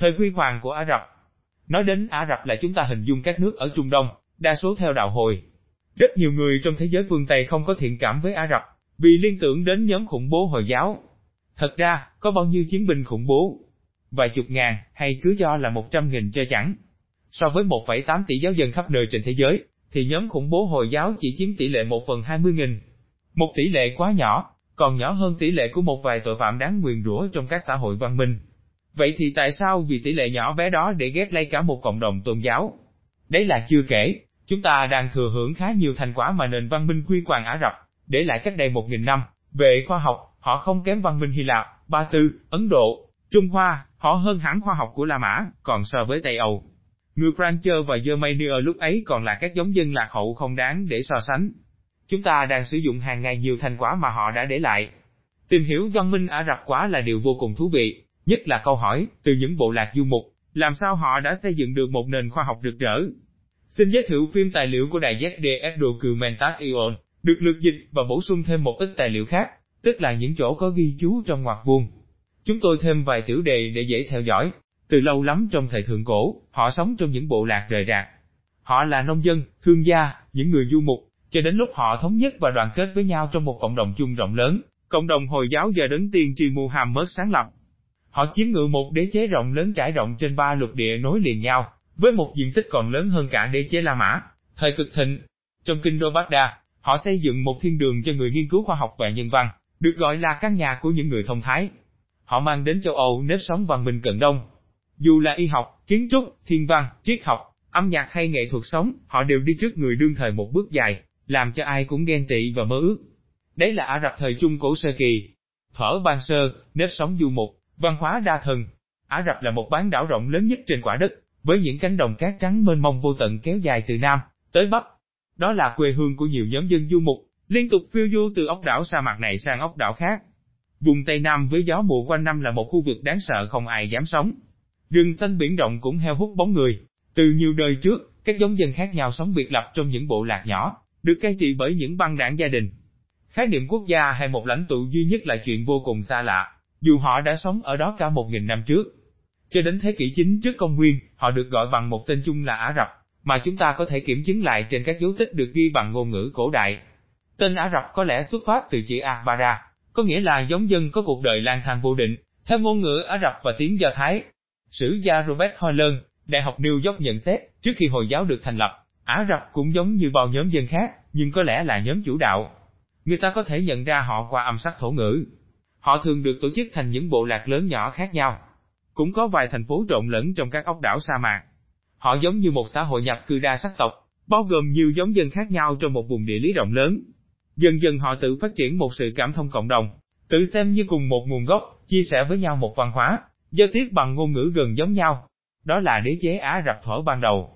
Thời huy hoàng của Ả Rập Nói đến Ả Rập là chúng ta hình dung các nước ở Trung Đông, đa số theo đạo hồi. Rất nhiều người trong thế giới phương Tây không có thiện cảm với Ả Rập, vì liên tưởng đến nhóm khủng bố Hồi giáo. Thật ra, có bao nhiêu chiến binh khủng bố? Vài chục ngàn, hay cứ do là một trăm nghìn cho chẳng. So với 1,8 tỷ giáo dân khắp nơi trên thế giới, thì nhóm khủng bố Hồi giáo chỉ chiếm tỷ lệ 1 phần 20 nghìn. Một tỷ lệ quá nhỏ, còn nhỏ hơn tỷ lệ của một vài tội phạm đáng nguyền rủa trong các xã hội văn minh. Vậy thì tại sao vì tỷ lệ nhỏ bé đó để ghét lấy cả một cộng đồng tôn giáo? Đấy là chưa kể, chúng ta đang thừa hưởng khá nhiều thành quả mà nền văn minh huy hoàng Ả Rập, để lại cách đây một nghìn năm. Về khoa học, họ không kém văn minh Hy Lạp, Ba Tư, Ấn Độ, Trung Hoa, họ hơn hẳn khoa học của La Mã, còn so với Tây Âu. Người Francher và Germania lúc ấy còn là các giống dân lạc hậu không đáng để so sánh. Chúng ta đang sử dụng hàng ngày nhiều thành quả mà họ đã để lại. Tìm hiểu văn minh Ả Rập quá là điều vô cùng thú vị, nhất là câu hỏi, từ những bộ lạc du mục, làm sao họ đã xây dựng được một nền khoa học rực rỡ. Xin giới thiệu phim tài liệu của đài ZDF Documentation, được lược dịch và bổ sung thêm một ít tài liệu khác, tức là những chỗ có ghi chú trong ngoặc vuông. Chúng tôi thêm vài tiểu đề để dễ theo dõi. Từ lâu lắm trong thời thượng cổ, họ sống trong những bộ lạc rời rạc. Họ là nông dân, thương gia, những người du mục, cho đến lúc họ thống nhất và đoàn kết với nhau trong một cộng đồng chung rộng lớn, cộng đồng Hồi giáo giờ đấng tiên tri Muhammad sáng lập. Họ chiếm ngự một đế chế rộng lớn trải rộng trên ba lục địa nối liền nhau, với một diện tích còn lớn hơn cả đế chế La Mã, thời cực thịnh. Trong kinh đô Baghdad, họ xây dựng một thiên đường cho người nghiên cứu khoa học và nhân văn, được gọi là căn nhà của những người thông thái. Họ mang đến châu Âu nếp sống văn minh cận đông. Dù là y học, kiến trúc, thiên văn, triết học, âm nhạc hay nghệ thuật sống, họ đều đi trước người đương thời một bước dài, làm cho ai cũng ghen tị và mơ ước. Đấy là Ả Rập thời Trung Cổ Sơ Kỳ. Thở ban sơ, nếp sống du mục, văn hóa đa thần. Ả Rập là một bán đảo rộng lớn nhất trên quả đất, với những cánh đồng cát trắng mênh mông vô tận kéo dài từ Nam tới Bắc. Đó là quê hương của nhiều nhóm dân du mục, liên tục phiêu du từ ốc đảo sa mạc này sang ốc đảo khác. Vùng Tây Nam với gió mùa quanh năm là một khu vực đáng sợ không ai dám sống. Rừng xanh biển rộng cũng heo hút bóng người. Từ nhiều đời trước, các giống dân khác nhau sống biệt lập trong những bộ lạc nhỏ, được cai trị bởi những băng đảng gia đình. Khái niệm quốc gia hay một lãnh tụ duy nhất là chuyện vô cùng xa lạ, dù họ đã sống ở đó cả một nghìn năm trước. Cho đến thế kỷ 9 trước công nguyên, họ được gọi bằng một tên chung là Ả Rập, mà chúng ta có thể kiểm chứng lại trên các dấu tích được ghi bằng ngôn ngữ cổ đại. Tên Ả Rập có lẽ xuất phát từ chữ Abara, có nghĩa là giống dân có cuộc đời lang thang vô định, theo ngôn ngữ Ả Rập và tiếng Do Thái. Sử gia Robert Holland, Đại học New York nhận xét, trước khi Hồi giáo được thành lập, Ả Rập cũng giống như bao nhóm dân khác, nhưng có lẽ là nhóm chủ đạo. Người ta có thể nhận ra họ qua âm sắc thổ ngữ. Họ thường được tổ chức thành những bộ lạc lớn nhỏ khác nhau. Cũng có vài thành phố trộn lẫn trong các ốc đảo sa mạc. Họ giống như một xã hội nhập cư đa sắc tộc, bao gồm nhiều giống dân khác nhau trong một vùng địa lý rộng lớn. Dần dần họ tự phát triển một sự cảm thông cộng đồng, tự xem như cùng một nguồn gốc, chia sẻ với nhau một văn hóa, giao tiếp bằng ngôn ngữ gần giống nhau. Đó là đế chế Á Rập thuở ban đầu.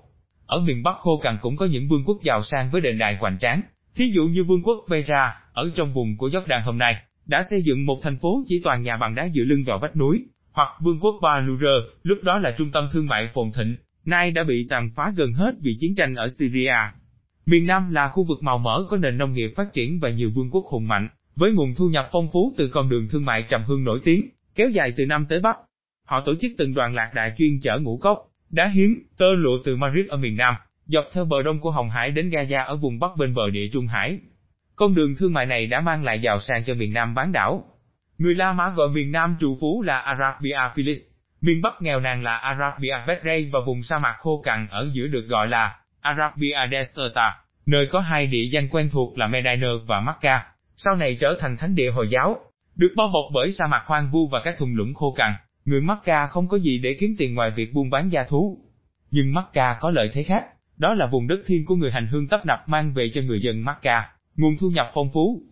Ở miền Bắc khô cằn cũng có những vương quốc giàu sang với đền đài hoành tráng, thí dụ như vương quốc Vera, ở trong vùng của Jordan hôm nay, đã xây dựng một thành phố chỉ toàn nhà bằng đá dựa lưng vào vách núi, hoặc vương quốc Balur, lúc đó là trung tâm thương mại phồn thịnh, nay đã bị tàn phá gần hết vì chiến tranh ở Syria. Miền Nam là khu vực màu mỡ có nền nông nghiệp phát triển và nhiều vương quốc hùng mạnh, với nguồn thu nhập phong phú từ con đường thương mại trầm hương nổi tiếng, kéo dài từ Nam tới Bắc. Họ tổ chức từng đoàn lạc đại chuyên chở ngũ cốc, đá hiếm, tơ lụa từ Madrid ở miền Nam, dọc theo bờ đông của Hồng Hải đến Gaza ở vùng Bắc bên bờ địa Trung Hải. Con đường thương mại này đã mang lại giàu sang cho miền Nam bán đảo. Người La Mã gọi miền Nam trù phú là Arabia Felix, miền Bắc nghèo nàn là Arabia Bedray và vùng sa mạc khô cằn ở giữa được gọi là Arabia Deserta, nơi có hai địa danh quen thuộc là Medina và Mecca, sau này trở thành thánh địa Hồi giáo, được bao bọc bởi sa mạc hoang vu và các thung lũng khô cằn. Người Mecca không có gì để kiếm tiền ngoài việc buôn bán gia thú. Nhưng Mecca có lợi thế khác, đó là vùng đất thiên của người hành hương tấp nập mang về cho người dân Mecca, nguồn thu nhập phong phú.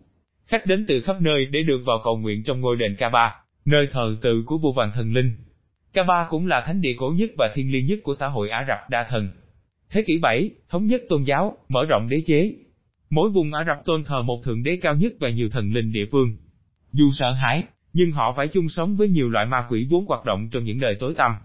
Khách đến từ khắp nơi để được vào cầu nguyện trong ngôi đền Kaaba, nơi thờ tự của vua vàng thần linh. Kaaba cũng là thánh địa cổ nhất và thiên liêng nhất của xã hội Ả Rập đa thần. Thế kỷ 7, thống nhất tôn giáo, mở rộng đế chế. Mỗi vùng Ả Rập tôn thờ một thượng đế cao nhất và nhiều thần linh địa phương. Dù sợ hãi, nhưng họ phải chung sống với nhiều loại ma quỷ vốn hoạt động trong những đời tối tăm.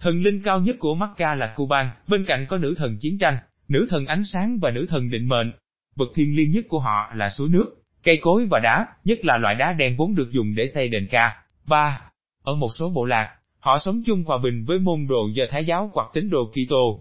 Thần linh cao nhất của Mecca là Cuban, bên cạnh có nữ thần chiến tranh, nữ thần ánh sáng và nữ thần định mệnh. Vật thiên liêng nhất của họ là suối nước, cây cối và đá, nhất là loại đá đen vốn được dùng để xây đền ca. 3. Ở một số bộ lạc, Họ sống chung hòa bình với môn đồ do Thái giáo hoặc tín đồ Kitô.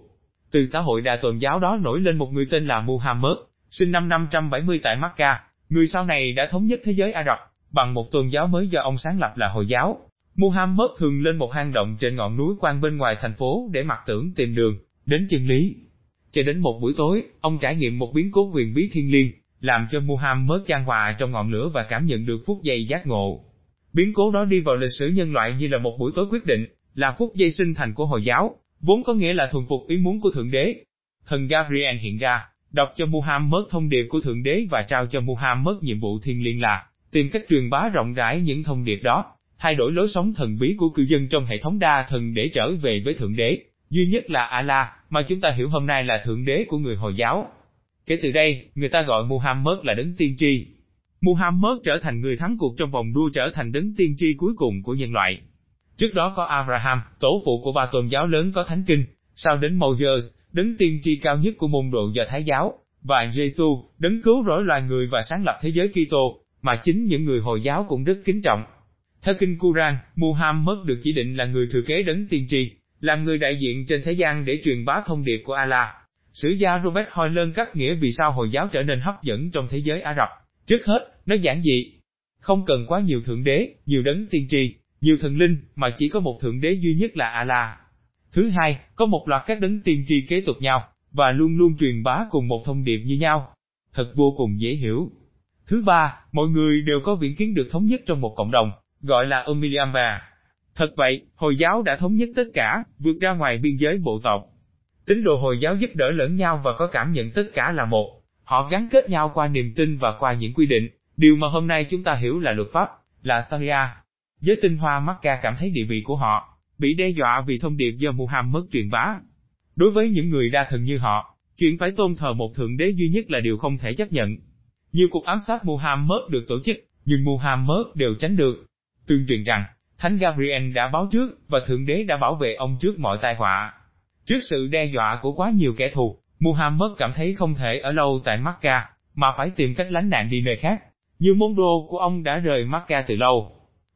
Từ xã hội đa tôn giáo đó nổi lên một người tên là Muhammad, sinh năm 570 tại Mecca, người sau này đã thống nhất thế giới Ả Rập, bằng một tôn giáo mới do ông sáng lập là Hồi giáo. Muhammad thường lên một hang động trên ngọn núi quan bên ngoài thành phố để mặc tưởng tìm đường, đến chân lý. Cho đến một buổi tối, ông trải nghiệm một biến cố huyền bí thiên liêng, làm cho Muhammad chan hòa trong ngọn lửa và cảm nhận được phút giây giác ngộ. Biến cố đó đi vào lịch sử nhân loại như là một buổi tối quyết định, là phút giây sinh thành của Hồi giáo, vốn có nghĩa là thuần phục ý muốn của Thượng Đế. Thần Gabriel hiện ra, đọc cho Muhammad thông điệp của Thượng Đế và trao cho Muhammad nhiệm vụ thiên liêng là tìm cách truyền bá rộng rãi những thông điệp đó, thay đổi lối sống thần bí của cư dân trong hệ thống đa thần để trở về với Thượng Đế, duy nhất là Allah, mà chúng ta hiểu hôm nay là Thượng Đế của người Hồi giáo. Kể từ đây, người ta gọi Muhammad là đấng tiên tri. Muhammad trở thành người thắng cuộc trong vòng đua trở thành đấng tiên tri cuối cùng của nhân loại. Trước đó có Abraham, tổ phụ của ba tôn giáo lớn có thánh kinh, sau đến Moses, đấng tiên tri cao nhất của môn độ do Thái giáo, và Giêsu, đấng cứu rỗi loài người và sáng lập thế giới Kitô, mà chính những người Hồi giáo cũng rất kính trọng. Theo kinh Quran, Muhammad được chỉ định là người thừa kế đấng tiên tri, làm người đại diện trên thế gian để truyền bá thông điệp của Allah. Sử gia Robert Hoylen cắt nghĩa vì sao Hồi giáo trở nên hấp dẫn trong thế giới Ả Rập. Trước hết, nó giản dị. Không cần quá nhiều thượng đế, nhiều đấng tiên tri, nhiều thần linh, mà chỉ có một thượng đế duy nhất là Allah. Thứ hai, có một loạt các đấng tiên tri kế tục nhau, và luôn luôn truyền bá cùng một thông điệp như nhau. Thật vô cùng dễ hiểu. Thứ ba, mọi người đều có viễn kiến được thống nhất trong một cộng đồng, gọi là Umiliamba. Thật vậy, Hồi giáo đã thống nhất tất cả, vượt ra ngoài biên giới bộ tộc. Tín đồ Hồi giáo giúp đỡ lẫn nhau và có cảm nhận tất cả là một. Họ gắn kết nhau qua niềm tin và qua những quy định, điều mà hôm nay chúng ta hiểu là luật pháp, là Sharia. Giới tinh hoa Mecca cảm thấy địa vị của họ, bị đe dọa vì thông điệp do Muhammad truyền bá. Đối với những người đa thần như họ, chuyện phải tôn thờ một thượng đế duy nhất là điều không thể chấp nhận. Nhiều cuộc ám sát Muhammad được tổ chức, nhưng Muhammad đều tránh được. Tương truyền rằng, Thánh Gabriel đã báo trước, và Thượng Đế đã bảo vệ ông trước mọi tai họa. Trước sự đe dọa của quá nhiều kẻ thù, Muhammad cảm thấy không thể ở lâu tại Mecca, mà phải tìm cách lánh nạn đi nơi khác. Nhiều môn đồ của ông đã rời Mecca từ lâu.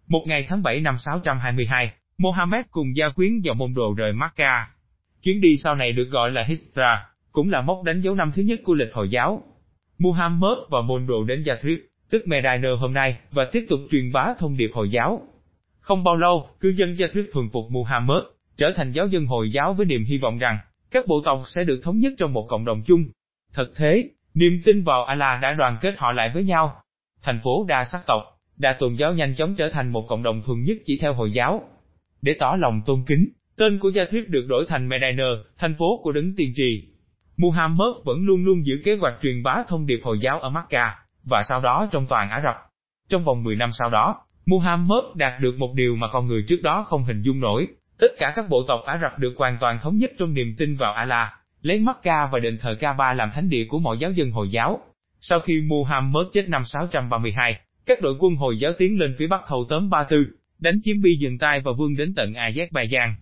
Một ngày tháng 7 năm 622, Mohammed cùng gia quyến và môn đồ rời Mecca. Chuyến đi sau này được gọi là Hijra, cũng là mốc đánh dấu năm thứ nhất của lịch Hồi giáo. Muhammad và môn đồ đến Yathrib, tức Medina hôm nay, và tiếp tục truyền bá thông điệp Hồi giáo. Không bao lâu, cư dân gia thuyết thuần phục Muhammad, trở thành giáo dân Hồi giáo với niềm hy vọng rằng, các bộ tộc sẽ được thống nhất trong một cộng đồng chung. Thật thế, niềm tin vào Allah đã đoàn kết họ lại với nhau. Thành phố đa sắc tộc, đa tôn giáo nhanh chóng trở thành một cộng đồng thuần nhất chỉ theo Hồi giáo. Để tỏ lòng tôn kính, tên của gia thuyết được đổi thành Medina, thành phố của đấng tiên trì. Muhammad vẫn luôn luôn giữ kế hoạch truyền bá thông điệp Hồi giáo ở Mecca, và sau đó trong toàn Ả Rập. Trong vòng 10 năm sau đó, Muhammad đạt được một điều mà con người trước đó không hình dung nổi, tất cả các bộ tộc Ả Rập được hoàn toàn thống nhất trong niềm tin vào Allah, lấy Mecca và đền thờ Kaaba làm thánh địa của mọi giáo dân Hồi giáo. Sau khi Muhammad chết năm 632, các đội quân Hồi giáo tiến lên phía bắc thâu tóm Ba Tư, đánh chiếm Bi dừng tay và vương đến tận Azerbaijan.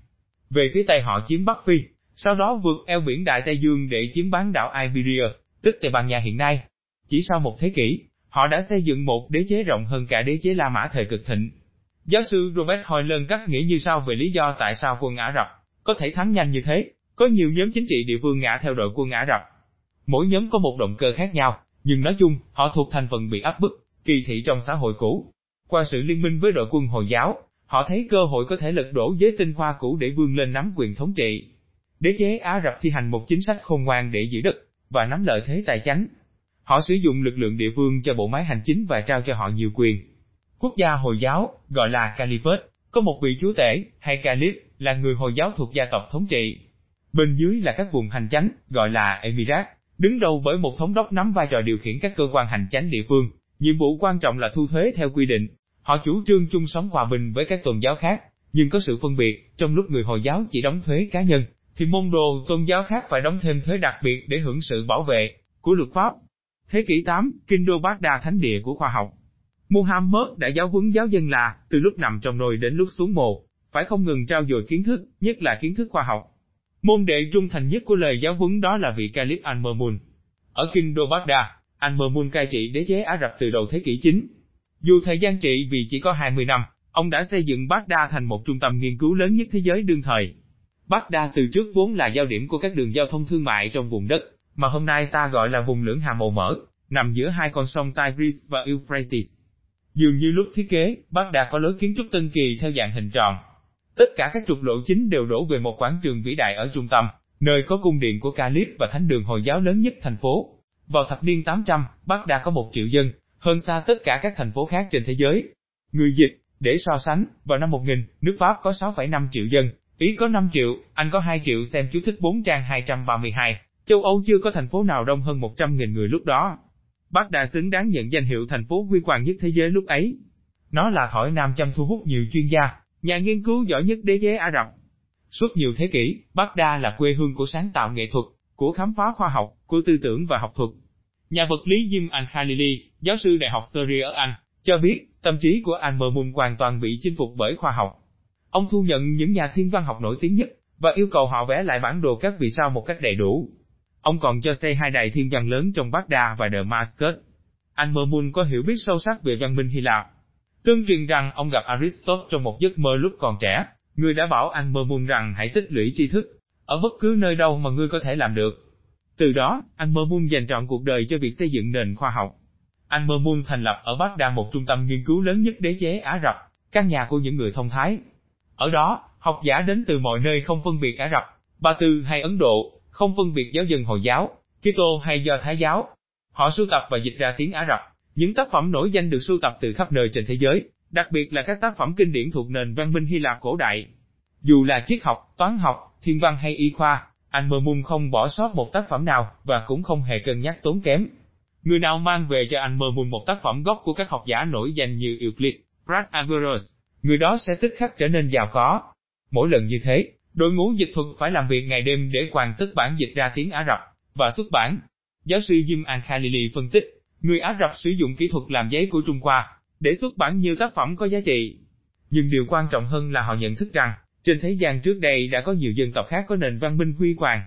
Về phía Tây họ chiếm Bắc Phi, sau đó vượt eo biển Đại Tây Dương để chiếm bán đảo Iberia, tức Tây Ban Nha hiện nay. Chỉ sau một thế kỷ, họ đã xây dựng một đế chế rộng hơn cả đế chế La Mã thời cực thịnh. Giáo sư Robert Hoyland cắt nghĩ như sau về lý do tại sao quân Ả Rập có thể thắng nhanh như thế. Có nhiều nhóm chính trị địa phương ngã theo đội quân Ả Rập. Mỗi nhóm có một động cơ khác nhau, nhưng nói chung, họ thuộc thành phần bị áp bức, kỳ thị trong xã hội cũ. Qua sự liên minh với đội quân Hồi giáo, họ thấy cơ hội có thể lật đổ giới tinh hoa cũ để vươn lên nắm quyền thống trị. Đế chế Ả Rập thi hành một chính sách khôn ngoan để giữ đất và nắm lợi thế tài chánh. Họ sử dụng lực lượng địa phương cho bộ máy hành chính và trao cho họ nhiều quyền. Quốc gia Hồi giáo, gọi là Caliphate, có một vị chúa tể, hay Caliph, là người Hồi giáo thuộc gia tộc thống trị. Bên dưới là các vùng hành chánh, gọi là Emirat, đứng đầu bởi một thống đốc nắm vai trò điều khiển các cơ quan hành chánh địa phương. Nhiệm vụ quan trọng là thu thuế theo quy định. Họ chủ trương chung sống hòa bình với các tôn giáo khác, nhưng có sự phân biệt, trong lúc người Hồi giáo chỉ đóng thuế cá nhân, thì môn đồ tôn giáo khác phải đóng thêm thuế đặc biệt để hưởng sự bảo vệ của luật pháp. Thế kỷ 8, Kinh đô Bát Đa thánh địa của khoa học. Muhammad đã giáo huấn giáo dân là, từ lúc nằm trong nồi đến lúc xuống mồ, phải không ngừng trao dồi kiến thức, nhất là kiến thức khoa học. Môn đệ trung thành nhất của lời giáo huấn đó là vị Caliph Al-Mamun. Ở Kinh đô Bát Đa, Al-Mamun cai trị đế chế Ả Rập từ đầu thế kỷ 9. Dù thời gian trị vì chỉ có 20 năm, Ông đã xây dựng Baghdad thành một trung tâm nghiên cứu lớn nhất thế giới đương thời. Baghdad từ trước vốn là giao điểm của các đường giao thông thương mại trong vùng đất, mà hôm nay ta gọi là vùng lưỡng hà màu mỡ, nằm giữa hai con sông Tigris và Euphrates. Dường như lúc thiết kế, Baghdad có lối kiến trúc tân kỳ theo dạng hình tròn. Tất cả các trục lộ chính đều đổ về một quảng trường vĩ đại ở trung tâm, nơi có cung điện của Caliph và thánh đường Hồi giáo lớn nhất thành phố. Vào thập niên 800, Baghdad có một triệu dân, hơn xa tất cả các thành phố khác trên thế giới. Người dịch, để so sánh, vào năm 1000, nước Pháp có 6,5 triệu dân, Ý có 5 triệu, Anh có 2 triệu xem chú thích 4 trang 232. Châu Âu chưa có thành phố nào đông hơn 100.000 người lúc đó. Baghdad xứng đáng nhận danh hiệu thành phố huy hoàng nhất thế giới lúc ấy. Nó là thỏi nam châm thu hút nhiều chuyên gia, nhà nghiên cứu giỏi nhất đế chế Ả Rập. Suốt nhiều thế kỷ, Baghdad là quê hương của sáng tạo nghệ thuật, của khám phá khoa học, của tư tưởng và học thuật. Nhà vật lý Jim Al-Khalili, giáo sư Đại học Surrey ở Anh, cho biết, tâm trí của Al-Mamun hoàn toàn bị chinh phục bởi khoa học. Ông thu nhận những nhà thiên văn học nổi tiếng nhất, và yêu cầu họ vẽ lại bản đồ các vì sao một cách đầy đủ. Ông còn cho xây hai đài thiên văn lớn trong Baghdad và Damascus. Anh Mermun có hiểu biết sâu sắc về văn minh Hy Lạp. Tương truyền rằng ông gặp Aristotle trong một giấc mơ lúc còn trẻ, người đã bảo anh Mermun rằng hãy tích lũy tri thức, ở bất cứ nơi đâu mà ngươi có thể làm được. Từ đó, anh Mermun dành trọn cuộc đời cho việc xây dựng nền khoa học. Anh Mermun thành lập ở Baghdad một trung tâm nghiên cứu lớn nhất đế chế Ả Rập, căn nhà của những người thông thái. Ở đó, học giả đến từ mọi nơi không phân biệt Ả Rập, Ba Tư hay Ấn Độ, không phân biệt giáo dân Hồi giáo, Kitô hay Do Thái giáo. Họ sưu tập và dịch ra tiếng Ả Rập. Những tác phẩm nổi danh được sưu tập từ khắp nơi trên thế giới, đặc biệt là các tác phẩm kinh điển thuộc nền văn minh Hy Lạp cổ đại. Dù là triết học, toán học, thiên văn hay y khoa, anh Mơ Mun không bỏ sót một tác phẩm nào và cũng không hề cân nhắc tốn kém. Người nào mang về cho anh Mơ Mun một tác phẩm gốc của các học giả nổi danh như Euclid, Pythagoras, người đó sẽ tức khắc trở nên giàu có. Mỗi lần như thế, đội ngũ dịch thuật phải làm việc ngày đêm để hoàn tất bản dịch ra tiếng Ả Rập và xuất bản. Giáo sư Jim Al-Khalili phân tích, người Ả Rập sử dụng kỹ thuật làm giấy của Trung Hoa để xuất bản nhiều tác phẩm có giá trị. Nhưng điều quan trọng hơn là họ nhận thức rằng, trên thế gian trước đây đã có nhiều dân tộc khác có nền văn minh huy hoàng.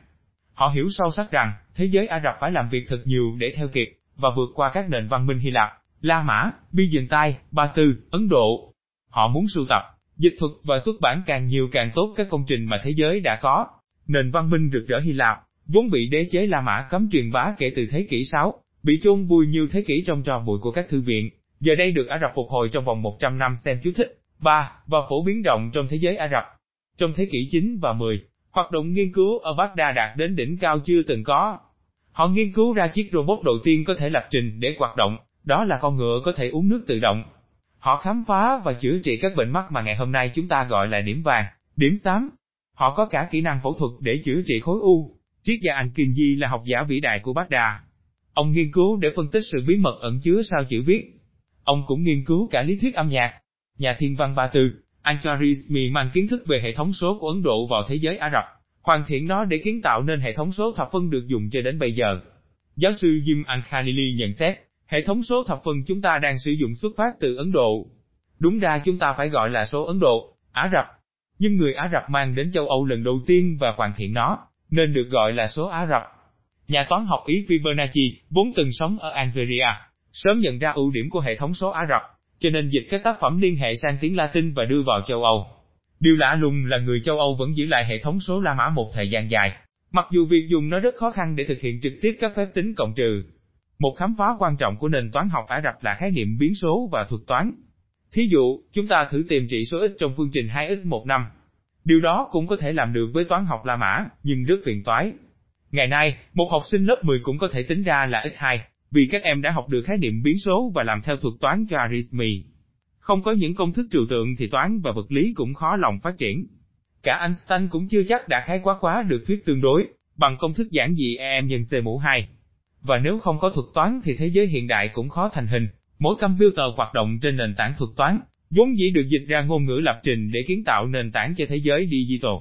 Họ hiểu sâu sắc rằng, thế giới Ả Rập phải làm việc thật nhiều để theo kịp, và vượt qua các nền văn minh Hy Lạp, La Mã, Byzantine, Ba Tư, Ấn Độ. Họ muốn sưu tập, dịch thuật và xuất bản càng nhiều càng tốt các công trình mà thế giới đã có. Nền văn minh rực rỡ Hy Lạp, vốn bị đế chế La Mã cấm truyền bá kể từ thế kỷ 6, bị chôn vùi nhiều thế kỷ trong trò bụi của các thư viện, giờ đây được Ả Rập phục hồi trong vòng 100 năm xem chú thích. 3. Và phổ biến rộng trong thế giới Ả Rập. Trong thế kỷ 9 và 10, hoạt động nghiên cứu ở Baghdad đạt đến đỉnh cao chưa từng có. Họ nghiên cứu ra chiếc robot đầu tiên có thể lập trình để hoạt động, đó là con ngựa có thể uống nước tự động. Họ khám phá và chữa trị các bệnh mắt mà ngày hôm nay chúng ta gọi là điểm vàng, điểm xám. Họ có cả kỹ năng phẫu thuật để chữa trị khối u. Triết gia Anh Kinh Di là học giả vĩ đại của Baghdad. Ông nghiên cứu để phân tích sự bí mật ẩn chứa sau chữ viết. Ông cũng nghiên cứu cả lý thuyết âm nhạc. Nhà thiên văn Ba Tư, Ancharismi mang kiến thức về hệ thống số của Ấn Độ vào thế giới Ả Rập, hoàn thiện nó để kiến tạo nên hệ thống số thập phân được dùng cho đến bây giờ. Giáo sư Jim Al-Khalili nhận xét, hệ thống số thập phân chúng ta đang sử dụng xuất phát từ Ấn Độ. Đúng ra chúng ta phải gọi là số Ấn Độ, Ả Rập. Nhưng người Ả Rập mang đến châu Âu lần đầu tiên và hoàn thiện nó, nên được gọi là số Ả Rập. Nhà toán học Ý Fibonacci, vốn từng sống ở Algeria, sớm nhận ra ưu điểm của hệ thống số Ả Rập, cho nên dịch các tác phẩm liên hệ sang tiếng Latin và đưa vào châu Âu. Điều lạ lùng là người châu Âu vẫn giữ lại hệ thống số La Mã một thời gian dài, mặc dù việc dùng nó rất khó khăn để thực hiện trực tiếp các phép tính cộng trừ. Một khám phá quan trọng của nền toán học Ả Rập là khái niệm biến số và thuật toán. Thí dụ, chúng ta thử tìm trị số x trong phương trình 2x 1 năm. Điều đó cũng có thể làm được với toán học La Mã, nhưng rất phiền toái. Ngày nay, một học sinh lớp 10 cũng có thể tính ra là x2, vì các em đã học được khái niệm biến số và làm theo thuật toán Logarithmy. Không có những công thức trừu tượng thì toán và vật lý cũng khó lòng phát triển. Cả Einstein cũng chưa chắc đã khái quát quá được thuyết tương đối, bằng công thức giản dị em nhân c mũ 2. Và nếu không có thuật toán thì thế giới hiện đại cũng khó thành hình. Mỗi computer hoạt động trên nền tảng thuật toán, vốn dĩ được dịch ra ngôn ngữ lập trình để kiến tạo nền tảng cho thế giới digital.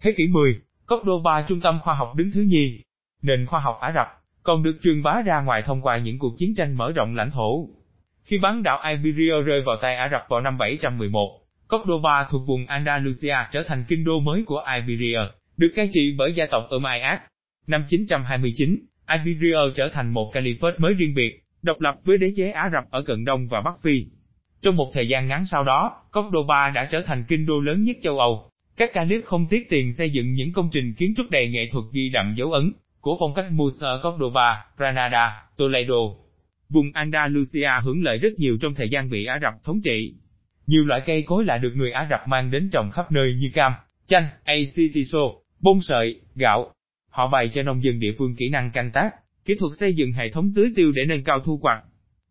Thế kỷ 10, Cordoba trung tâm khoa học đứng thứ nhì. Nền khoa học Ả Rập, còn được truyền bá ra ngoài thông qua những cuộc chiến tranh mở rộng lãnh thổ. Khi bán đảo Iberia rơi vào tay Ả Rập vào năm 711, Cordoba thuộc vùng Andalusia trở thành kinh đô mới của Iberia, được cai trị bởi gia tộc Umayyad. Năm 929, Iberia trở thành một caliphate mới riêng biệt, độc lập với đế chế Ả Rập ở Cận Đông và Bắc Phi. Trong một thời gian ngắn sau đó, Cordoba đã trở thành kinh đô lớn nhất châu Âu. Các caliph không tiếc tiền xây dựng những công trình kiến trúc đầy nghệ thuật ghi đậm dấu ấn của phong cách Musa ở Cordoba, Granada, Toledo. Vùng Andalusia hưởng lợi rất nhiều trong thời gian bị Ả Rập thống trị. Nhiều loại cây cối lạ được người Ả Rập mang đến trồng khắp nơi như cam, chanh, acitiso, bông sợi, gạo. Họ bày cho nông dân địa phương kỹ năng canh tác, kỹ thuật xây dựng hệ thống tưới tiêu để nâng cao thu hoạch.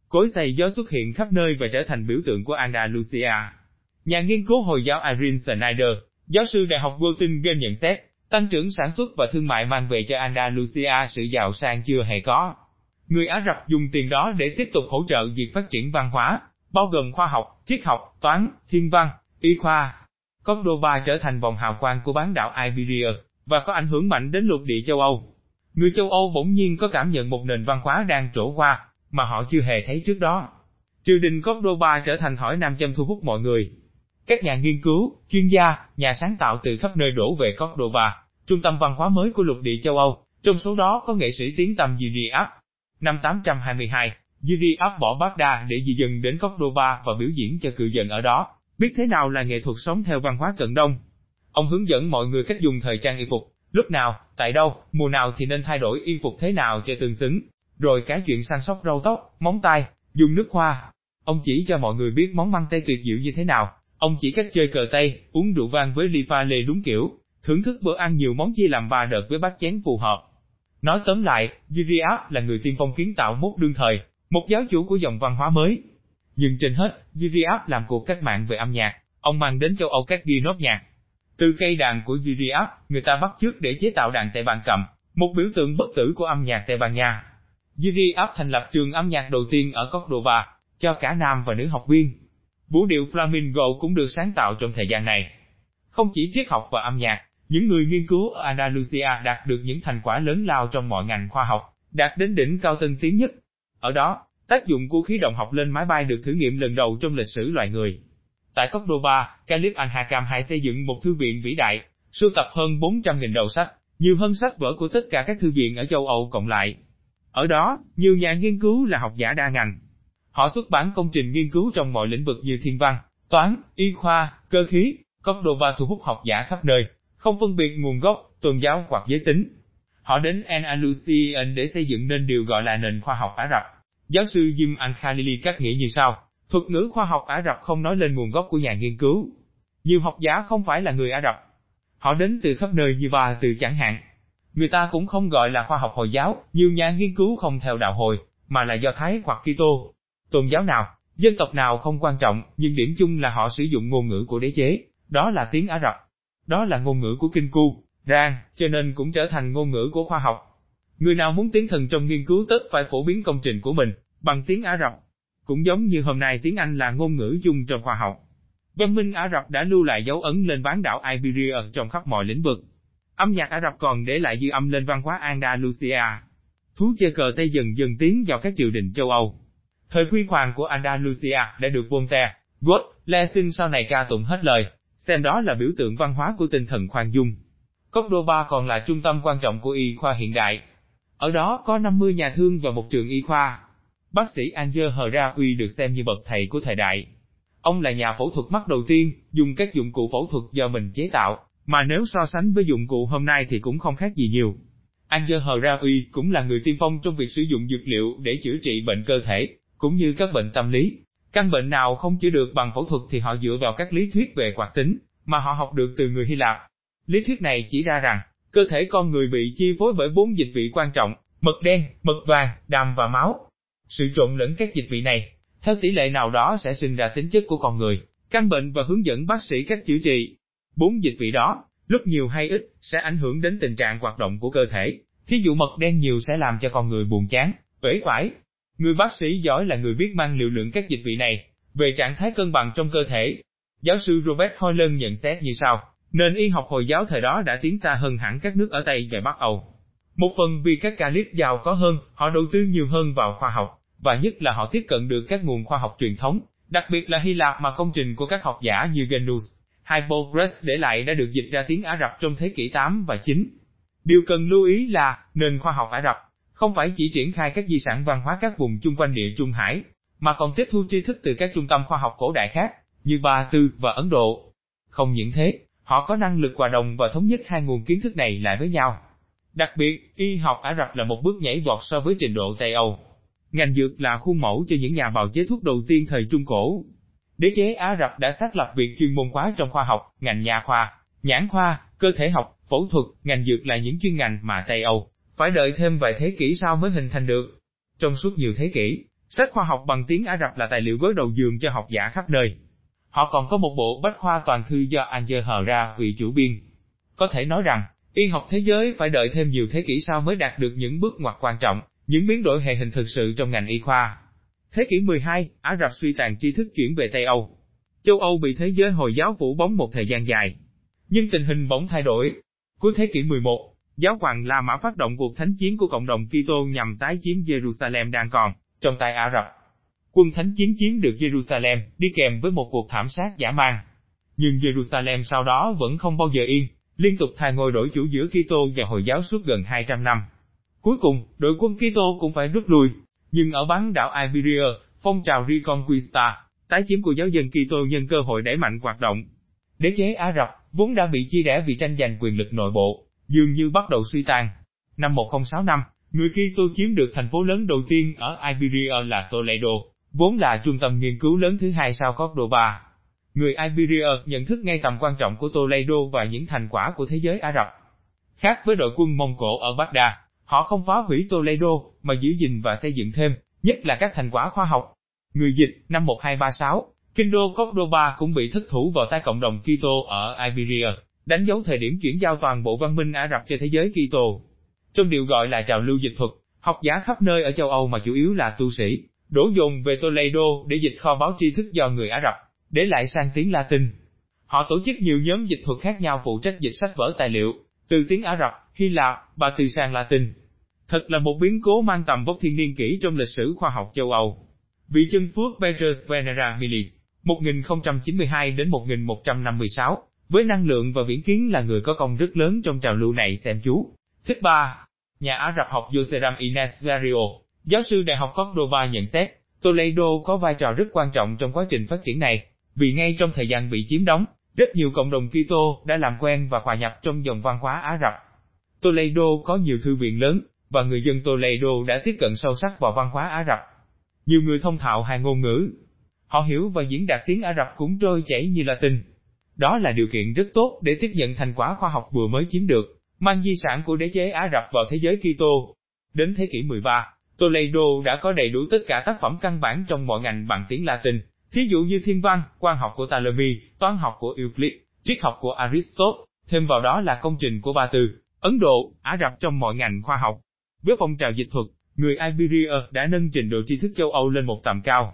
Cối xay gió xuất hiện khắp nơi và trở thành biểu tượng của Andalusia. Nhà nghiên cứu Hồi giáo Irene Schneider, giáo sư Đại học Göttingen nhận xét, tăng trưởng sản xuất và thương mại mang về cho Andalusia sự giàu sang chưa hề có. Người Ả Rập dùng tiền đó để tiếp tục hỗ trợ việc phát triển văn hóa, bao gồm khoa học, triết học, toán, thiên văn, y khoa. Cordoba trở thành vòng hào quang của bán đảo Iberia, và có ảnh hưởng mạnh đến lục địa châu Âu. Người châu Âu bỗng nhiên có cảm nhận một nền văn hóa đang trổ qua, mà họ chưa hề thấy trước đó. Triều đình Cordoba trở thành hỏi nam châm thu hút mọi người. Các nhà nghiên cứu, chuyên gia, nhà sáng tạo từ khắp nơi đổ về Cordoba, trung tâm văn hóa mới của lục địa châu Âu, trong số đó có nghệ sĩ tiếng tầm Giriap. Năm 822, Giriap bỏ Baghdad để di dân đến Cordoba và biểu diễn cho cự dân ở đó, biết thế nào là nghệ thuật sống theo văn hóa cận đông. Ông hướng dẫn mọi người cách dùng thời trang y phục, lúc nào, tại đâu, mùa nào thì nên thay đổi y phục thế nào cho tương xứng, rồi cái chuyện săn sóc râu tóc, móng tay, dùng nước hoa. Ông chỉ cho mọi người biết món măng tây tuyệt diệu như thế nào, ông chỉ cách chơi cờ tây, uống rượu vang với ly pha lê đúng kiểu, thưởng thức bữa ăn nhiều món chia làm ba đợt với bát chén phù hợp. Nói tóm lại, Giriap là người tiên phong kiến tạo mốt đương thời, một giáo chủ của dòng văn hóa mới. Nhưng trên hết, Giriap làm cuộc cách mạng về âm nhạc, ông mang đến châu Âu các ghi nốt nhạc. Từ cây đàn của Giriap, người ta bắt chước để chế tạo đàn tệ bàn cầm, một biểu tượng bất tử của âm nhạc Tây Ban Nha. Giriap thành lập trường âm nhạc đầu tiên ở Cordoba, cho cả nam và nữ học viên. Vũ điệu flamenco cũng được sáng tạo trong thời gian này. Không chỉ triết học và âm nhạc, những người nghiên cứu ở Andalusia đạt được những thành quả lớn lao trong mọi ngành khoa học, đạt đến đỉnh cao tân tiến nhất. Ở đó, tác dụng của khí động học lên máy bay được thử nghiệm lần đầu trong lịch sử loài người. Tại Cordoba, Caliph Al-Hakam II xây dựng một thư viện vĩ đại, sưu tập hơn 400.000 đầu sách, nhiều hơn sách vở của tất cả các thư viện ở châu Âu cộng lại. Ở đó, nhiều nhà nghiên cứu là học giả đa ngành. Họ xuất bản công trình nghiên cứu trong mọi lĩnh vực như thiên văn, toán, y khoa, cơ khí, Cordoba thu hút học giả khắp nơi, không phân biệt nguồn gốc, tôn giáo hoặc giới tính. Họ đến Andalusian để xây dựng nên điều gọi là nền khoa học Ả Rập. Giáo sư Jim Al-Khalili cắt nghĩa như sau, thuật ngữ khoa học Ả Rập không nói lên nguồn gốc của nhà nghiên cứu. Nhiều học giả không phải là người Ả Rập. Họ đến từ khắp nơi như ba từ chẳng hạn. Người ta cũng không gọi là khoa học Hồi giáo, nhiều nhà nghiên cứu không theo đạo Hồi, mà là Do Thái hoặc Kitô. Tôn giáo nào, dân tộc nào không quan trọng, nhưng điểm chung là họ sử dụng ngôn ngữ của đế chế, đó là tiếng Ả Rập. Đó là ngôn ngữ của kinh cu, rang, cho nên cũng trở thành ngôn ngữ của khoa học. Người nào muốn tiến thần trong nghiên cứu tất phải phổ biến công trình của mình, bằng tiếng Ả Rập. Cũng giống như hôm nay tiếng Anh là ngôn ngữ chung trong khoa học. Văn minh Ả Rập đã lưu lại dấu ấn lên bán đảo Iberia trong khắp mọi lĩnh vực. Âm nhạc Ả Rập còn để lại dư âm lên văn hóa Andalusia. Thú chơi cờ Tây dần dần tiến vào các triều đình châu Âu. Thời huy hoàng của Andalusia đã được Voltaire, Goethe, Lessing sau này ca tụng hết lời, xem đó là biểu tượng văn hóa của tinh thần khoan dung. Cordoba còn là trung tâm quan trọng của y khoa hiện đại. Ở đó có 50 nhà thương và một trường y khoa. Bác sĩ Angel Heraui được xem như bậc thầy của thời đại. Ông là nhà phẫu thuật mắt đầu tiên, dùng các dụng cụ phẫu thuật do mình chế tạo, mà nếu so sánh với dụng cụ hôm nay thì cũng không khác gì nhiều. Angel Heraui cũng là người tiên phong trong việc sử dụng dược liệu để chữa trị bệnh cơ thể, cũng như các bệnh tâm lý. Căn bệnh nào không chữa được bằng phẫu thuật thì họ dựa vào các lý thuyết về hoạt tính, mà họ học được từ người Hy Lạp. Lý thuyết này chỉ ra rằng, cơ thể con người bị chi phối bởi bốn dịch vị quan trọng, mật đen, mật vàng, đàm và máu. Sự trộn lẫn các dịch vị này, theo tỷ lệ nào đó sẽ sinh ra tính chất của con người, căn bệnh và hướng dẫn bác sĩ cách chữa trị. Bốn dịch vị đó, lúc nhiều hay ít, sẽ ảnh hưởng đến tình trạng hoạt động của cơ thể. Thí dụ mật đen nhiều sẽ làm cho con người buồn chán, uể oải, Người bác sĩ giỏi là người biết mang liều lượng các dịch vị này, về trạng thái cân bằng trong cơ thể. Giáo sư Robert Hoylen nhận xét như sau, nền y học Hồi giáo thời đó đã tiến xa hơn hẳn các nước ở Tây và Bắc Âu. Một phần vì các caliph giàu có hơn, họ đầu tư nhiều hơn vào khoa học, và nhất là họ tiếp cận được các nguồn khoa học truyền thống, đặc biệt là Hy Lạp mà công trình của các học giả như Genus, Hippocrates để lại đã được dịch ra tiếng Ả Rập trong thế kỷ 8 và 9. Điều cần lưu ý là, nền khoa học Ả Rập không phải chỉ triển khai các di sản văn hóa các vùng chung quanh địa Trung Hải, mà còn tiếp thu tri thức từ các trung tâm khoa học cổ đại khác, như Ba Tư và Ấn Độ. Không những thế, họ có năng lực hòa đồng và thống nhất hai nguồn kiến thức này lại với nhau. Đặc biệt, y học Ả Rập là một bước nhảy vọt so với trình độ Tây Âu. Ngành dược là khuôn mẫu cho những nhà bào chế thuốc đầu tiên thời Trung Cổ. Đế chế Ả Rập đã xác lập việc chuyên môn hóa trong khoa học, ngành nhà khoa, nhãn khoa, cơ thể học, phẫu thuật, ngành dược là những chuyên ngành mà Tây Âu phải đợi thêm vài thế kỷ sau mới hình thành được. Trong suốt nhiều thế kỷ, sách khoa học bằng tiếng Ả Rập là tài liệu gối đầu giường cho học giả khắp nơi. Họ còn có một bộ bách khoa toàn thư do Angel Hờ ra vị chủ biên. Có thể nói rằng, y học thế giới phải đợi thêm nhiều thế kỷ sau mới đạt được những bước ngoặt quan trọng, những biến đổi hệ hình thực sự trong ngành y khoa. Thế kỷ 12, Ả Rập suy tàn tri thức chuyển về Tây Âu. Châu Âu bị thế giới Hồi giáo phủ bóng một thời gian dài. Nhưng tình hình bỗng thay đổi. Cuối thế kỷ 11, giáo hoàng La Mã phát động cuộc thánh chiến của cộng đồng Kitô nhằm tái chiếm Jerusalem đang còn trong tay Ả Rập. Quân thánh chiến chiếm được Jerusalem, đi kèm với một cuộc thảm sát giả mang. Nhưng Jerusalem sau đó vẫn không bao giờ yên, liên tục thay ngôi đổi chủ giữa Kitô và Hồi giáo suốt gần 200 năm. Cuối cùng, đội quân Kitô cũng phải rút lui, nhưng ở bán đảo Iberia, phong trào Reconquista, tái chiếm của giáo dân Kitô nhân cơ hội đẩy mạnh hoạt động. Đế chế Ả Rập vốn đã bị chia rẽ vì tranh giành quyền lực nội bộ, dường như bắt đầu suy tàn. Năm 1065, người Kitô chiếm được thành phố lớn đầu tiên ở Iberia là Toledo, vốn là trung tâm nghiên cứu lớn thứ hai sau Cordoba. Người Iberia nhận thức ngay tầm quan trọng của Toledo và những thành quả của thế giới Ả Rập. Khác với đội quân Mông Cổ ở Baghdad, họ không phá hủy Toledo, mà giữ gìn và xây dựng thêm, nhất là các thành quả khoa học. Người dịch, năm 1236, kinh đô Cordoba cũng bị thất thủ vào tay cộng đồng Kitô ở Iberia, đánh dấu thời điểm chuyển giao toàn bộ văn minh Ả Rập cho thế giới Kitô. Trong điều gọi là trào lưu dịch thuật, học giả khắp nơi ở châu Âu mà chủ yếu là tu sĩ, đổ dồn về Toledo để dịch kho báo tri thức do người Ả Rập, để lại sang tiếng Latin. Họ tổ chức nhiều nhóm dịch thuật khác nhau phụ trách dịch sách vở tài liệu, từ tiếng Ả Rập, Hy Lạp và từ sang Latin. Thật là một biến cố mang tầm vóc thiên niên kỷ trong lịch sử khoa học châu Âu. Vị chân phước Petrus Venera Milis, 1092 đến 1156, với năng lượng và viễn kiến là người có công rất lớn trong trào lưu này xem chú. Thích ba, nhà Ả Rập học Yoseram Inesgario, giáo sư Đại học Cordoba nhận xét, Toledo có vai trò rất quan trọng trong quá trình phát triển này, vì ngay trong thời gian bị chiếm đóng, rất nhiều cộng đồng Kitô đã làm quen và hòa nhập trong dòng văn hóa Ả Rập. Toledo có nhiều thư viện lớn, và người dân Toledo đã tiếp cận sâu sắc vào văn hóa Ả Rập. Nhiều người thông thạo hai ngôn ngữ. Họ hiểu và diễn đạt tiếng Ả Rập cũng trôi chảy như Latin. Đó là điều kiện rất tốt để tiếp nhận thành quả khoa học vừa mới chiếm được, mang di sản của đế chế Ả Rập vào thế giới Kitô. Đến thế kỷ 13, Toledo đã có đầy đủ tất cả tác phẩm căn bản trong mọi ngành bằng tiếng Latin, thí dụ như thiên văn, quan học của Ptolemy, toán học của Euclid, triết học của Aristotle, thêm vào đó là công trình của Ba Tư, Ấn Độ, Ả Rập trong mọi ngành khoa học. Với phong trào dịch thuật, người Iberia đã nâng trình độ tri thức châu Âu lên một tầm cao.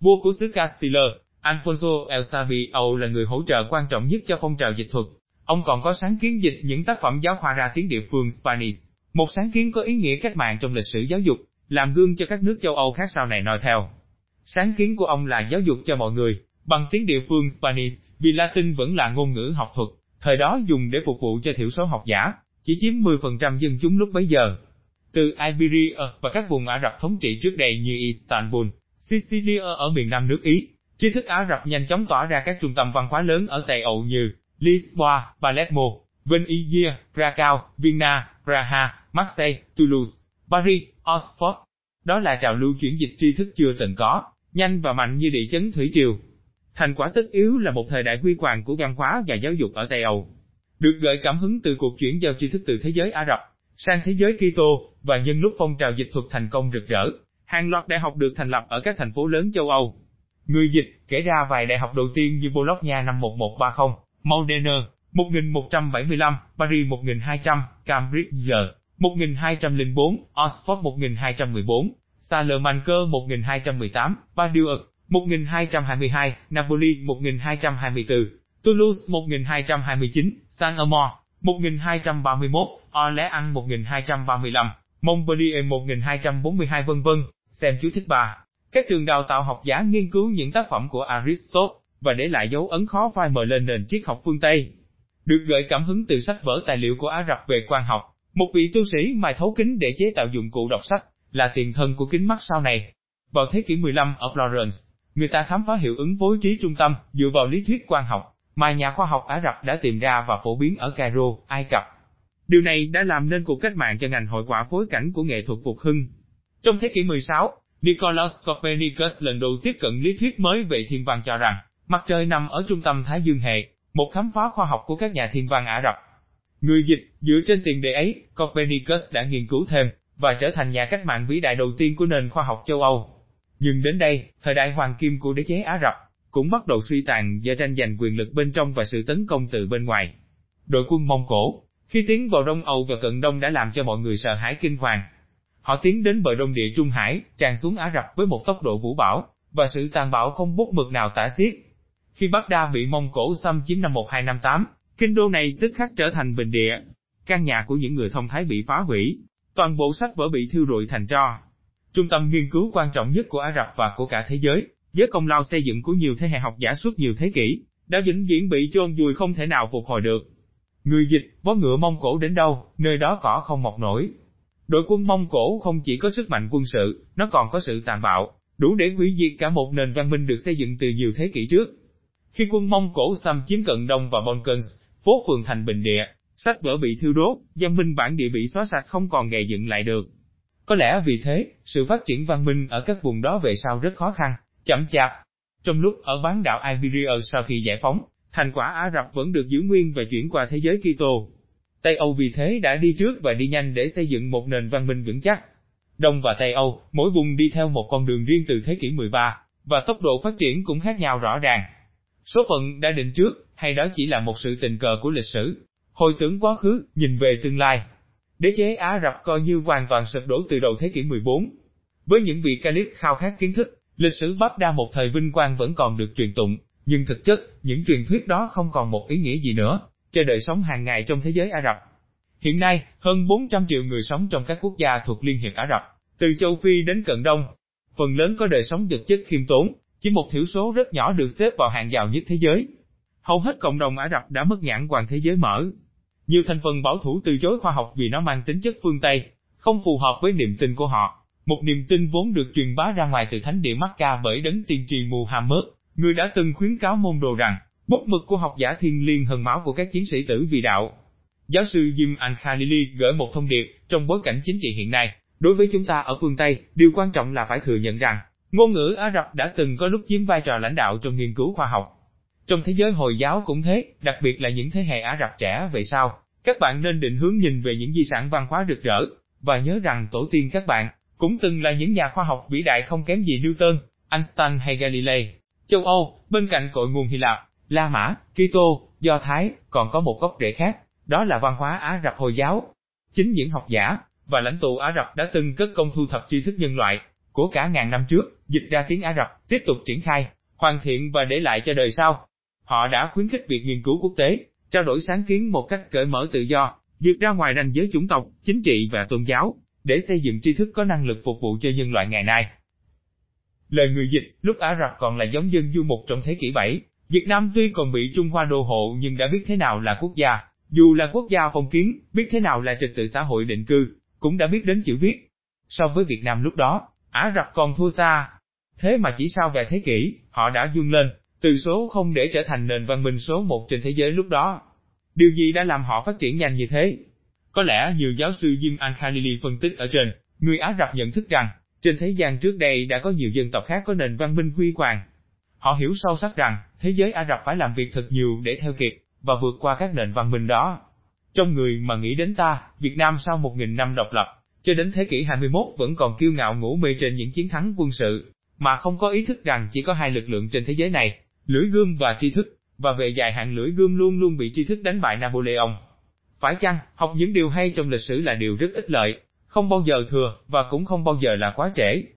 Vua của xứ Castile, Alfonso El Savio là người hỗ trợ quan trọng nhất cho phong trào dịch thuật. Ông còn có sáng kiến dịch những tác phẩm giáo khoa ra tiếng địa phương Spanish, một sáng kiến có ý nghĩa cách mạng trong lịch sử giáo dục, làm gương cho các nước châu Âu khác sau này noi theo. Sáng kiến của ông là giáo dục cho mọi người, bằng tiếng địa phương Spanish, vì Latin vẫn là ngôn ngữ học thuật, thời đó dùng để phục vụ cho thiểu số học giả, chỉ chiếm 10% dân chúng lúc bấy giờ. Từ Iberia và các vùng Ả Rập thống trị trước đây như Istanbul, Sicilia ở miền Nam nước Ý, tri thức Ả Rập nhanh chóng tỏa ra các trung tâm văn hóa lớn ở Tây Âu như Lisboa, Palermo, Venice, Krakow, Vienna, Praha, Marseille, Toulouse, Paris, Oxford. Đó là trào lưu chuyển dịch tri thức chưa từng có, nhanh và mạnh như địa chấn thủy triều. Thành quả tất yếu là một thời đại huy hoàng của văn hóa và giáo dục ở Tây Âu. Được gợi cảm hứng từ cuộc chuyển giao tri thức từ thế giới Ả Rập sang thế giới Kitô và nhân lúc phong trào dịch thuật thành công rực rỡ, hàng loạt đại học được thành lập ở các thành phố lớn châu Âu. Người dịch kể ra vài đại học đầu tiên như Bologna năm 1130, Modena 1175, Paris 1200, Cambridge 1204, Oxford 1214, Salamanca 1218, Bordeaux 1222, Napoli 1224, Toulouse 1229, Saint-Amand 1231, Orléans 1235, Montpellier 1242 vân vân. Xem chú thích bà. Các trường đào tạo học giả nghiên cứu những tác phẩm của Aristotle và để lại dấu ấn khó phai mờ lên nền triết học phương Tây. Được gợi cảm hứng từ sách vở tài liệu của Ả Rập về quan học, một vị tu sĩ mài thấu kính để chế tạo dụng cụ đọc sách, là tiền thân của kính mắt sau này. Vào thế kỷ 15 ở Florence, người ta khám phá hiệu ứng phối trí trung tâm dựa vào lý thuyết quan học mà nhà khoa học Ả Rập đã tìm ra và phổ biến ở Cairo, Ai Cập. Điều này đã làm nên cuộc cách mạng cho ngành hội quả phối cảnh của nghệ thuật phục hưng. Trong thế kỷ 16, Nicolaus Copernicus lần đầu tiếp cận lý thuyết mới về thiên văn cho rằng, mặt trời nằm ở trung tâm Thái Dương hệ, một khám phá khoa học của các nhà thiên văn Ả Rập. Người dịch, dựa trên tiền đề ấy, Copernicus đã nghiên cứu thêm, và trở thành nhà cách mạng vĩ đại đầu tiên của nền khoa học châu Âu. Nhưng đến đây, thời đại hoàng kim của đế chế Ả Rập, cũng bắt đầu suy tàn do tranh giành quyền lực bên trong và sự tấn công từ bên ngoài. Đội quân Mông Cổ, khi tiến vào Đông Âu và Cận Đông đã làm cho mọi người sợ hãi kinh hoàng. Họ tiến đến bờ đông địa Trung Hải, tràn xuống Ả Rập với một tốc độ vũ bão, và sự tàn bạo không bút mực nào tả xiết. Khi Baghdad bị Mông Cổ xâm chiếm năm 1258, kinh đô này tức khắc trở thành bình địa. Căn nhà của những người thông thái bị phá hủy, toàn bộ sách vở bị thiêu rụi thành tro. Trung tâm nghiên cứu quan trọng nhất của Ả Rập và của cả thế giới, với công lao xây dựng của nhiều thế hệ học giả suốt nhiều thế kỷ, đã vĩnh viễn bị chôn vùi không thể nào phục hồi được. Người dịch, vó ngựa Mông Cổ đến đâu, nơi đó cỏ không mọc nổi. Đội quân Mông Cổ không chỉ có sức mạnh quân sự, nó còn có sự tàn bạo, đủ để hủy diệt cả một nền văn minh được xây dựng từ nhiều thế kỷ trước. Khi quân Mông Cổ xâm chiếm Cận Đông và Balkans, phố phường thành bình địa, sách vở bị thiêu đốt, văn minh bản địa bị xóa sạch không còn gầy dựng lại được. Có lẽ vì thế, sự phát triển văn minh ở các vùng đó về sau rất khó khăn chậm chạp. Trong lúc ở bán đảo Iberia sau khi giải phóng, thành quả Ả Rập vẫn được giữ nguyên và chuyển qua thế giới Kitô. Tây Âu vì thế đã đi trước và đi nhanh để xây dựng một nền văn minh vững chắc. Đông và Tây Âu, mỗi vùng đi theo một con đường riêng từ thế kỷ 13, và tốc độ phát triển cũng khác nhau rõ ràng. Số phận đã định trước, hay đó chỉ là một sự tình cờ của lịch sử. Hồi tưởng quá khứ, nhìn về tương lai. Đế chế Ả Rập coi như hoàn toàn sụp đổ từ đầu thế kỷ 14. Với những vị caliph khao khát kiến thức, Lịch sử Bắc Đa một thời vinh quang vẫn còn được truyền tụng, nhưng thực chất, những truyền thuyết đó không còn một ý nghĩa gì nữa, cho đời sống hàng ngày trong thế giới Ả Rập. Hiện nay, hơn 400 triệu người sống trong các quốc gia thuộc Liên hiệp Ả Rập, từ châu Phi đến Cận Đông. Phần lớn có đời sống vật chất khiêm tốn, chỉ một thiểu số rất nhỏ được xếp vào hàng giàu nhất thế giới. Hầu hết cộng đồng Ả Rập đã mất nhãn quan thế giới mở. Nhiều thành phần bảo thủ từ chối khoa học vì nó mang tính chất phương Tây, không phù hợp với niềm tin của họ. Một niềm tin vốn được truyền bá ra ngoài từ thánh địa Mecca bởi đấng tiên tri Muhammad, người đã từng khuyến cáo môn đồ rằng, bốc mực của học giả thiên liêng hơn máu của các chiến sĩ tử vì đạo. Giáo sư Jim Al-Khalili gửi một thông điệp, trong bối cảnh chính trị hiện nay, đối với chúng ta ở phương Tây, điều quan trọng là phải thừa nhận rằng, ngôn ngữ Ả Rập đã từng có lúc chiếm vai trò lãnh đạo trong nghiên cứu khoa học. Trong thế giới Hồi giáo cũng thế, đặc biệt là những thế hệ Ả Rập trẻ về sau, các bạn nên định hướng nhìn về những di sản văn hóa rực rỡ, và nhớ rằng tổ tiên các bạn, cũng từng là những nhà khoa học vĩ đại không kém gì Newton, Einstein hay Galilei. Châu Âu, bên cạnh cội nguồn Hy Lạp, La Mã, Kitô, Do Thái, còn có một gốc rễ khác, đó là văn hóa Ả Rập Hồi giáo. Chính những học giả và lãnh tụ Ả Rập đã từng cất công thu thập tri thức nhân loại của cả ngàn năm trước, dịch ra tiếng Ả Rập, tiếp tục triển khai, hoàn thiện và để lại cho đời sau. Họ đã khuyến khích việc nghiên cứu quốc tế, trao đổi sáng kiến một cách cởi mở tự do, vượt ra ngoài ranh giới chủng tộc, chính trị và tôn giáo, để xây dựng tri thức có năng lực phục vụ cho nhân loại ngày nay. Lời người dịch, lúc Ả Rập còn là giống dân du mục trong thế kỷ 7, Việt Nam tuy còn bị Trung Hoa đô hộ nhưng đã biết thế nào là quốc gia, dù là quốc gia phong kiến, biết thế nào là trật tự xã hội định cư, cũng đã biết đến chữ viết. So với Việt Nam lúc đó, Ả Rập còn thua xa. Thế mà chỉ sau vài thế kỷ, họ đã dương lên, từ số không để trở thành nền văn minh số một trên thế giới lúc đó. Điều gì đã làm họ phát triển nhanh như thế? Có lẽ nhiều giáo sư Jim Al-Khalili phân tích ở trên, người Ả Rập nhận thức rằng, trên thế gian trước đây đã có nhiều dân tộc khác có nền văn minh huy hoàng. Họ hiểu sâu sắc rằng, thế giới Ả Rập phải làm việc thật nhiều để theo kịp, và vượt qua các nền văn minh đó. Trong người mà nghĩ đến ta, Việt Nam sau một nghìn năm độc lập, cho đến thế kỷ 21 vẫn còn kiêu ngạo ngủ mê trên những chiến thắng quân sự, mà không có ý thức rằng chỉ có hai lực lượng trên thế giới này, lưỡi gươm và tri thức, và về dài hạn lưỡi gươm luôn luôn bị tri thức đánh bại Napoleon. Phải chăng, học những điều hay trong lịch sử là điều rất ích lợi, không bao giờ thừa, và cũng không bao giờ là quá trễ.